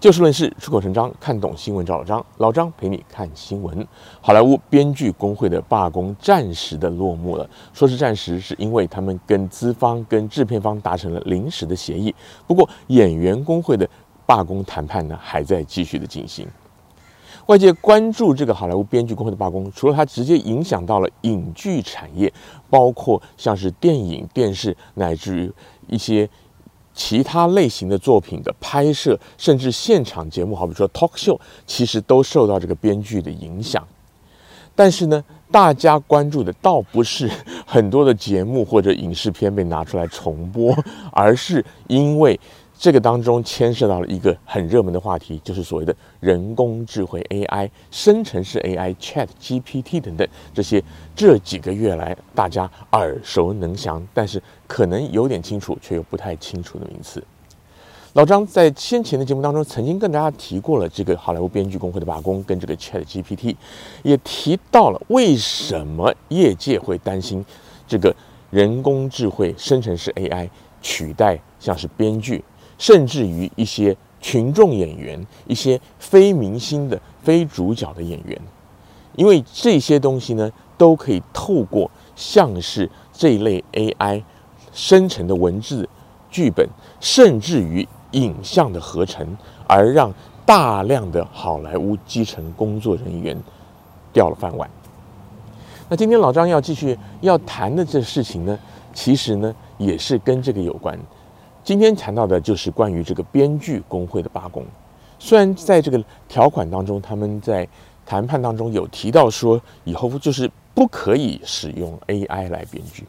就事论事，出口成章，看懂新闻找老张。老张陪你看新闻。好莱坞编剧工会的罢工暂时的落幕了。说是暂时，是因为他们跟资方、跟制片方达成了临时的协议。不过，演员工会的罢工谈判呢，还在继续的进行。外界关注这个好莱坞编剧工会的罢工，除了它直接影响到了影剧产业，包括像是电影、电视，乃至于一些。其他类型的作品的拍摄，甚至现场节目，好比说 talk show，其实都受到这个编剧的影响。但是呢，大家关注的倒不是很多的节目或者影视片被拿出来重播，而是因为。这个当中牵涉到了一个很热门的话题，就是所谓的人工智慧 AI、生成式 AI、Chat GPT 等等这些这几个月来大家耳熟能详，但是可能有点清楚却又不太清楚的名词。老张在先前的节目当中曾经跟大家提过了这个好莱坞编剧工会的罢工跟这个 Chat GPT，也提到了为什么业界会担心这个人工智慧生成式 AI 取代像是编剧。甚至于一些群众演员，一些非明星的非主角的演员，因为这些东西呢，都可以透过像是这一类 AI 生成的文字剧本，甚至于影像的合成，而让大量的好莱坞基层工作人员掉了饭碗。那今天老张要继续要谈的这事情呢，其实呢，也是跟这个有关。今天谈到的就是关于这个编剧工会的罢工。虽然在这个条款当中，他们在谈判当中有提到说，以后就是不可以使用 AI 来编剧，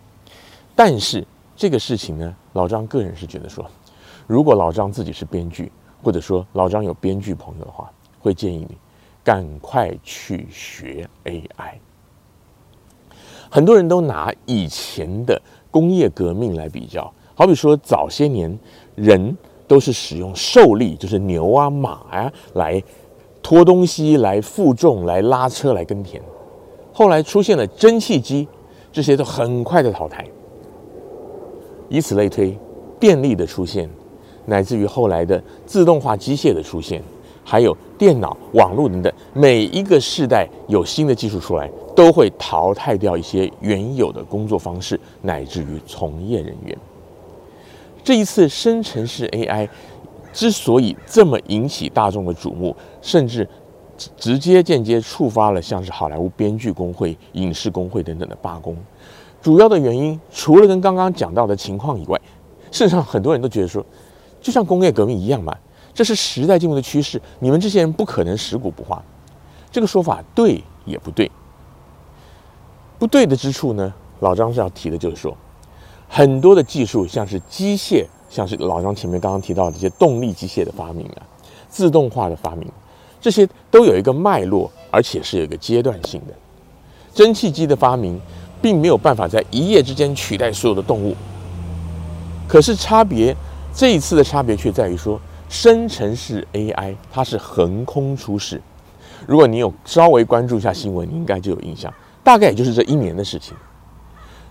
但是这个事情呢，老张个人是觉得说，如果老张自己是编剧，或者说老张有编剧朋友的话，会建议你赶快去学 AI。很多人都拿以前的工业革命来比较。好比说，早些年人都是使用兽力，就是牛啊、马啊，来拖东西、来负重、来拉车、来耕田。后来出现了蒸汽机，这些都很快的淘汰。以此类推，电力的出现，乃至于后来的自动化机械的出现，还有电脑、网络等等，每一个世代有新的技术出来，都会淘汰掉一些原有的工作方式，乃至于从业人员。这一次生成式 AI 之所以这么引起大众的瞩目，甚至直接间接触发了像是好莱坞编剧工会、影视工会等等的罢工，主要的原因除了跟刚刚讲到的情况以外，事实上很多人都觉得说，就像工业革命一样嘛，这是时代进步的趋势，你们这些人不可能食古不化。这个说法对也不对，不对的之处呢，老张是要提的就是说。很多的技术，像是机械，像是老张前面刚刚提到的这些动力机械的发明啊，自动化的发明，这些都有一个脉络，而且是有一个阶段性的。蒸汽机的发明，并没有办法在一夜之间取代所有的动物。可是差别，这一次的差别却在于说，生成式 AI 它是横空出世。如果你有稍微关注一下新闻，你应该就有印象，大概也就是这一年的事情。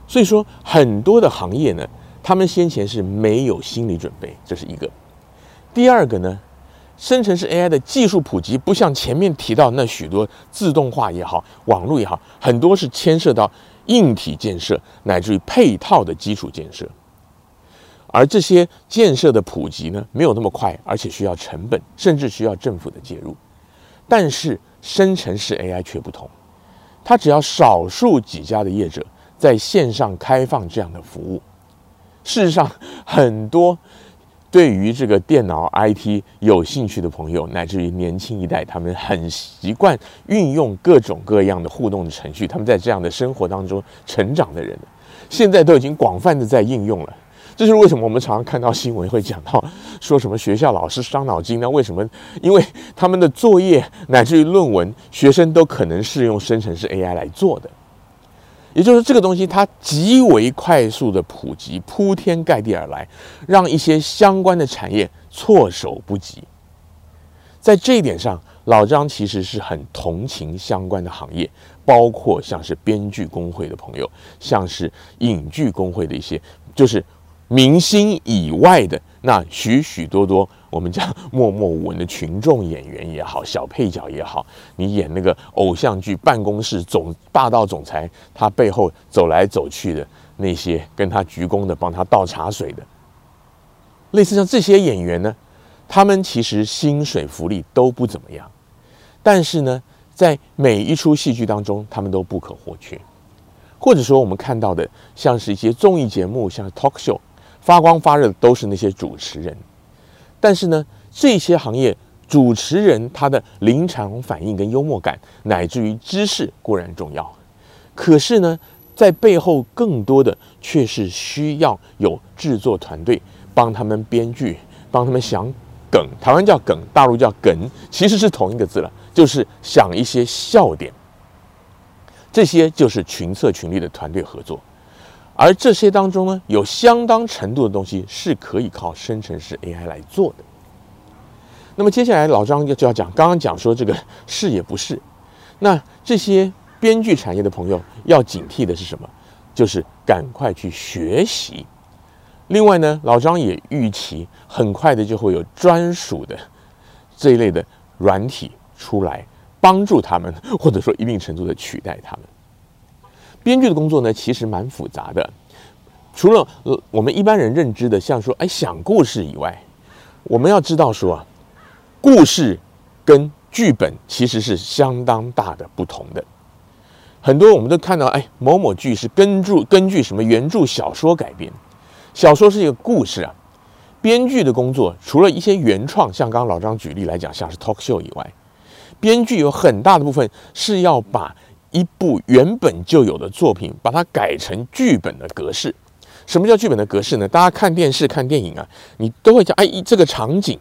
所以说，很多的行业呢，他们先前是没有心理准备，这是一个。第二个呢，生成式 AI 的技术普及，不像前面提到那许多自动化也好，网络也好，很多是牵涉到硬体建设，乃至于配套的基础建设。而这些建设的普及呢，没有那么快，而且需要成本，甚至需要政府的介入。但是生成式 AI 却不同，它只要少数几家的业者。在线上开放这样的服务，事实上，很多对于这个电脑 IT 有兴趣的朋友，乃至于年轻一代，他们很习惯运用各种各样的互动的程序。他们在这样的生活当中成长的人，现在都已经广泛的在应用了。这就是为什么我们常常看到新闻会讲到，说什么学校老师伤脑筋呢？为什么？因为他们的作业乃至于论文，学生都可能是用生成式 AI 来做的。也就是这个东西，它极为快速的普及，铺天盖地而来，让一些相关的产业措手不及。在这一点上，老张其实是很同情相关的行业，包括像是编剧工会的朋友，像是影剧工会的一些，就是明星以外的那许许多多我们讲默默无闻的群众演员也好，小配角也好，你演那个偶像剧办公室总霸道总裁，他背后走来走去的那些跟他鞠躬的、帮他倒茶水的，类似像这些演员呢，他们其实薪水福利都不怎么样，但是呢，在每一出戏剧当中，他们都不可或缺。或者说，我们看到的像是一些综艺节目，像 talk show，发光发热的都是那些主持人。但是呢，这些行业主持人他的临场反应跟幽默感，乃至于知识固然重要，可是呢，在背后更多的却是需要有制作团队帮他们编剧，帮他们想梗。台湾叫梗，大陆叫梗，其实是同一个字了，就是想一些笑点。这些就是群策群力的团队合作，而这些当中呢，有相当程度的东西是可以靠生成式 AI 来做的。那么接下来老张就就要讲，刚刚讲说这个是也不是，那这些编剧产业的朋友要警惕的是什么？就是赶快去学习。另外呢，老张也预期很快的就会有专属的这一类的软体出来。帮助他们，或者说一定程度的取代他们。编剧的工作呢，其实蛮复杂的。除了呃我们一般人认知的，像说哎想故事以外，我们要知道说啊，故事跟剧本其实是相当大的不同的。很多我们都看到，哎某某剧是根据根据什么原著小说改编，小说是一个故事啊。编剧的工作，除了一些原创，像刚刚老张举例来讲，像是 talk show 以外。编剧有很大的部分是要把一部原本就有的作品，把它改成剧本的格式。什么叫剧本的格式呢？大家看电视、看电影啊，你都会讲，哎，这个场景，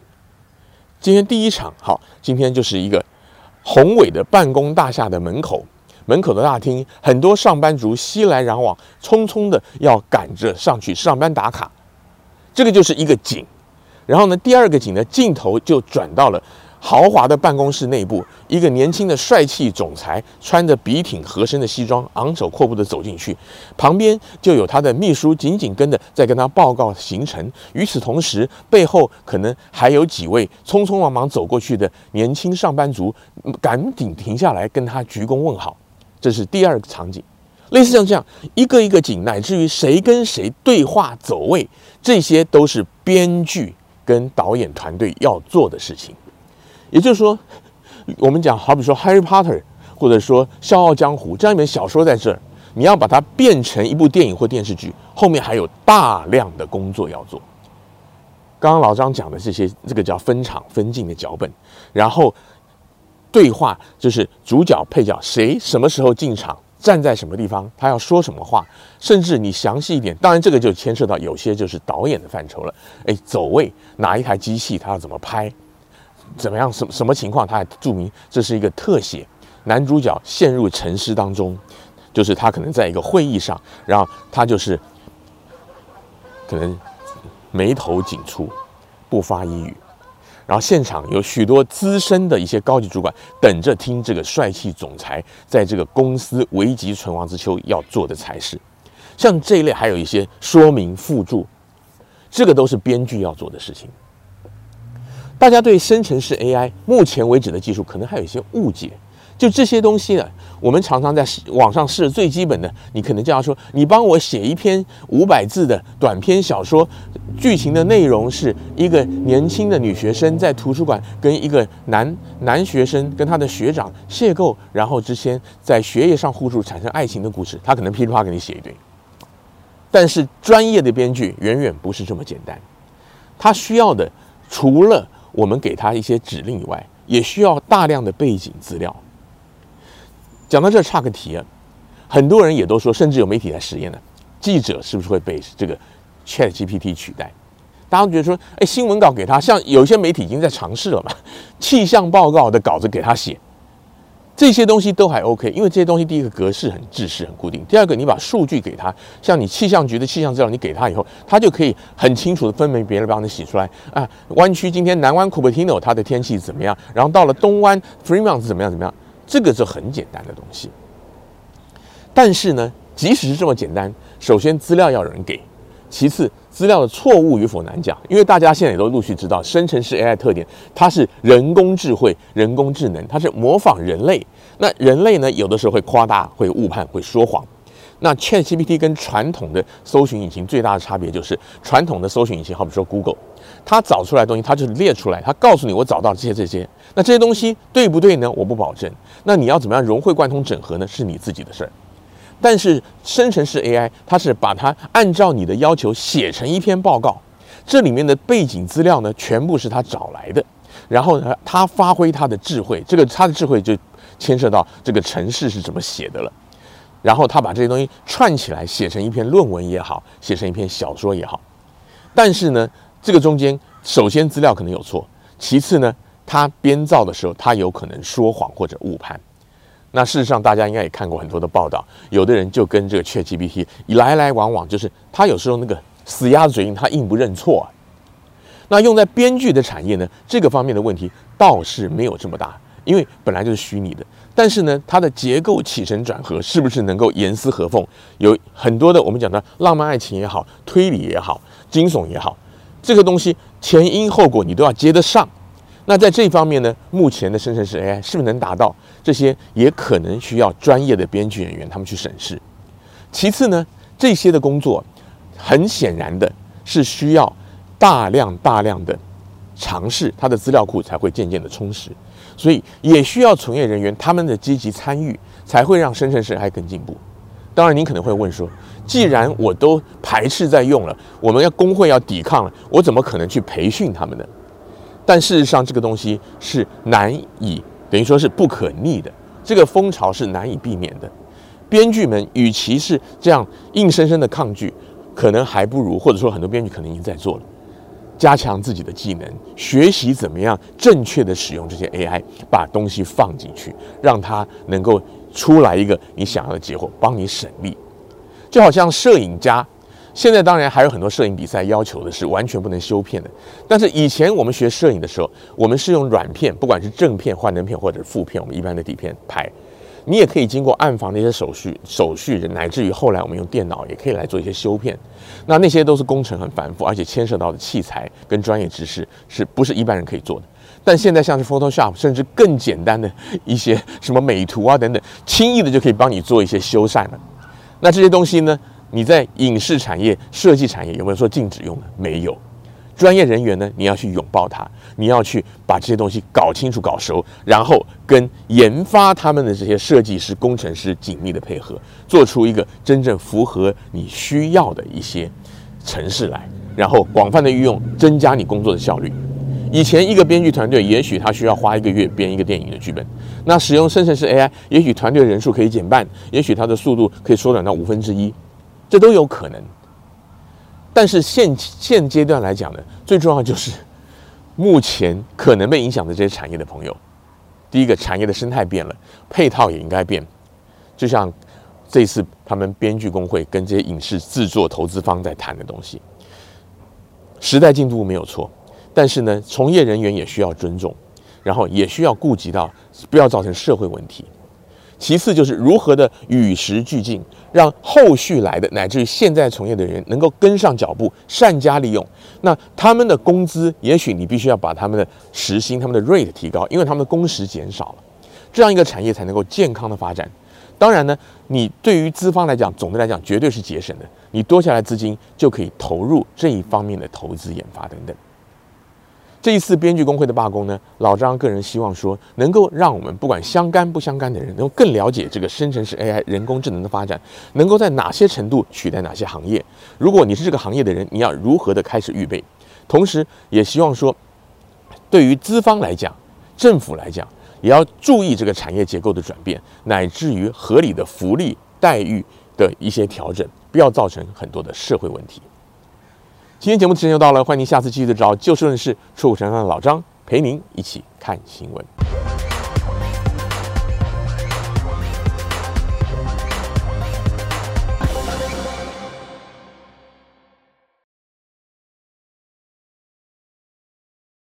今天第一场，好，今天就是一个宏伟的办公大厦的门口，门口的大厅，很多上班族熙来攘往，匆匆的要赶着上去上班打卡，这个就是一个景。然后呢，第二个景呢，镜头就转到了。豪华的办公室内部，一个年轻的帅气总裁穿着笔挺合身的西装，昂首阔步地走进去，旁边就有他的秘书紧紧跟着在跟他报告行程。与此同时，背后可能还有几位匆匆忙忙走过去的年轻上班族，赶紧停下来跟他鞠躬问好。这是第二个场景，类似像这样一个一个景，乃至于谁跟谁对话走位，这些都是编剧跟导演团队要做的事情。也就是说，我们讲，好比说《Harry Potter》，或者说《笑傲江湖》这样一本小说在这儿，你要把它变成一部电影或电视剧，后面还有大量的工作要做。刚刚老张讲的这些，这个叫分场分镜的脚本，然后对话就是主角配角谁什么时候进场，站在什么地方，他要说什么话，甚至你详细一点，当然这个就牵涉到有些就是导演的范畴了。哎，走位哪一台机器，他要怎么拍？怎么样？什什么情况？他还注明这是一个特写。男主角陷入沉思当中，就是他可能在一个会议上，然后他就是可能眉头紧蹙，不发一语。然后现场有许多资深的一些高级主管等着听这个帅气总裁在这个公司危急存亡之秋要做的才是。像这一类，还有一些说明附注，这个都是编剧要做的事情。大家对生成式 AI 目前为止的技术可能还有一些误解，就这些东西呢，我们常常在网上试最基本的，你可能就要说，你帮我写一篇五百字的短篇小说，剧情的内容是一个年轻的女学生在图书馆跟一个男男学生跟他的学长邂逅，然后之间在学业上互助产生爱情的故事，他可能噼里啪啦给你写一堆，但是专业的编剧远远不是这么简单，他需要的除了我们给他一些指令以外，也需要大量的背景资料。讲到这差个题啊，很多人也都说，甚至有媒体在实验呢，记者是不是会被这个 ChatGPT 取代？大家都觉得说，哎，新闻稿给他，像有些媒体已经在尝试了嘛，气象报告的稿子给他写。这些东西都还 OK，因为这些东西第一个格式很制式很固定，第二个你把数据给他，像你气象局的气象资料，你给他以后，他就可以很清楚的分门别类帮你洗出来啊。湾区今天南湾 Cupertino 它的天气怎么样？然后到了东湾 Fremont 怎么样怎么样？这个是很简单的东西。但是呢，即使是这么简单，首先资料要有人给，其次，资料的错误与否难讲，因为大家现在也都陆续知道，生成式 AI 特点，它是人工智慧、人工智能，它是模仿人类。那人类呢，有的时候会夸大、会误判、会说谎。那 ChatGPT 跟传统的搜寻引擎最大的差别就是，传统的搜寻引擎，好比说 Google，它找出来的东西，它就是列出来，它告诉你我找到这些这些。那这些东西对不对呢？我不保证。那你要怎么样融会贯通整合呢？是你自己的事儿。但是生成式 AI，它是把它按照你的要求写成一篇报告，这里面的背景资料呢，全部是他找来的，然后呢，他发挥他的智慧，这个他的智慧就牵涉到这个程式是怎么写的了，然后他把这些东西串起来写成一篇论文也好，写成一篇小说也好，但是呢，这个中间首先资料可能有错，其次呢，他编造的时候他有可能说谎或者误判。那事实上，大家应该也看过很多的报道，有的人就跟这个 ChatGPT 来来往往，就是他有时候那个死鸭子嘴硬，他硬不认错啊。那用在编剧的产业呢，这个方面的问题倒是没有这么大，因为本来就是虚拟的。但是呢，它的结构起承转合是不是能够严丝合缝？有很多的我们讲的浪漫爱情也好，推理也好，惊悚也好，这个东西前因后果你都要接得上。那在这方面呢，目前的生成式 AI 是不是能达到？这些也可能需要专业的编剧人员他们去审视。其次呢，这些的工作很显然的是需要大量大量的尝试，它的资料库才会渐渐的充实，所以也需要从业人员他们的积极参与，才会让生成式 AI 更进步。当然，您可能会问说，既然我都排斥在用了，我们要工会要抵抗了，我怎么可能去培训他们呢？但事实上，这个东西是难以，等于说是不可逆的，这个风潮是难以避免的。编剧们与其是这样硬生生的抗拒，可能还不如，或者说很多编剧可能已经在做了，加强自己的技能，学习怎么样正确的使用这些 AI，把东西放进去，让它能够出来一个你想要的结果，帮你省力。就好像摄影家。现在当然还有很多摄影比赛要求的是完全不能修片的，但是以前我们学摄影的时候，我们是用软片，不管是正片、幻灯片或者是负片，我们一般的底片拍。你也可以经过暗房的一些手续，手续乃至于后来我们用电脑也可以来做一些修片。那那些都是工程很繁复，而且牵涉到的器材跟专业知识是不是一般人可以做的？但现在像是 Photoshop，甚至更简单的一些什么美图啊等等，轻易的就可以帮你做一些修缮了。那这些东西呢？你在影视产业、设计产业有没有说禁止用的？没有。专业人员呢，你要去拥抱它，你要去把这些东西搞清楚、搞熟，然后跟研发他们的这些设计师、工程师紧密的配合，做出一个真正符合你需要的一些城市来，然后广泛的运用，增加你工作的效率。以前一个编剧团队也许他需要花一个月编一个电影的剧本，那使用生成式 AI，也许团队人数可以减半，也许它的速度可以缩短到五分之一。这都有可能，但是现现阶段来讲呢，最重要就是目前可能被影响的这些产业的朋友，第一个产业的生态变了，配套也应该变。就像这次他们编剧工会跟这些影视制作投资方在谈的东西，时代进度没有错，但是呢，从业人员也需要尊重，然后也需要顾及到不要造成社会问题。其次就是如何的与时俱进，让后续来的乃至于现在从业的人能够跟上脚步，善加利用。那他们的工资，也许你必须要把他们的时薪、他们的 rate 提高，因为他们的工时减少了，这样一个产业才能够健康的发展。当然呢，你对于资方来讲，总的来讲绝对是节省的，你多下来资金就可以投入这一方面的投资研发等等。这一次编剧工会的罢工呢，老张个人希望说，能够让我们不管相干不相干的人，能够更了解这个生成式 AI 人工智能的发展，能够在哪些程度取代哪些行业。如果你是这个行业的人，你要如何的开始预备？同时，也希望说，对于资方来讲，政府来讲，也要注意这个产业结构的转变，乃至于合理的福利待遇的一些调整，不要造成很多的社会问题。今天节目时间又到了，欢迎您下次继续的找就事论事、出口成章的老张陪您一起看新闻。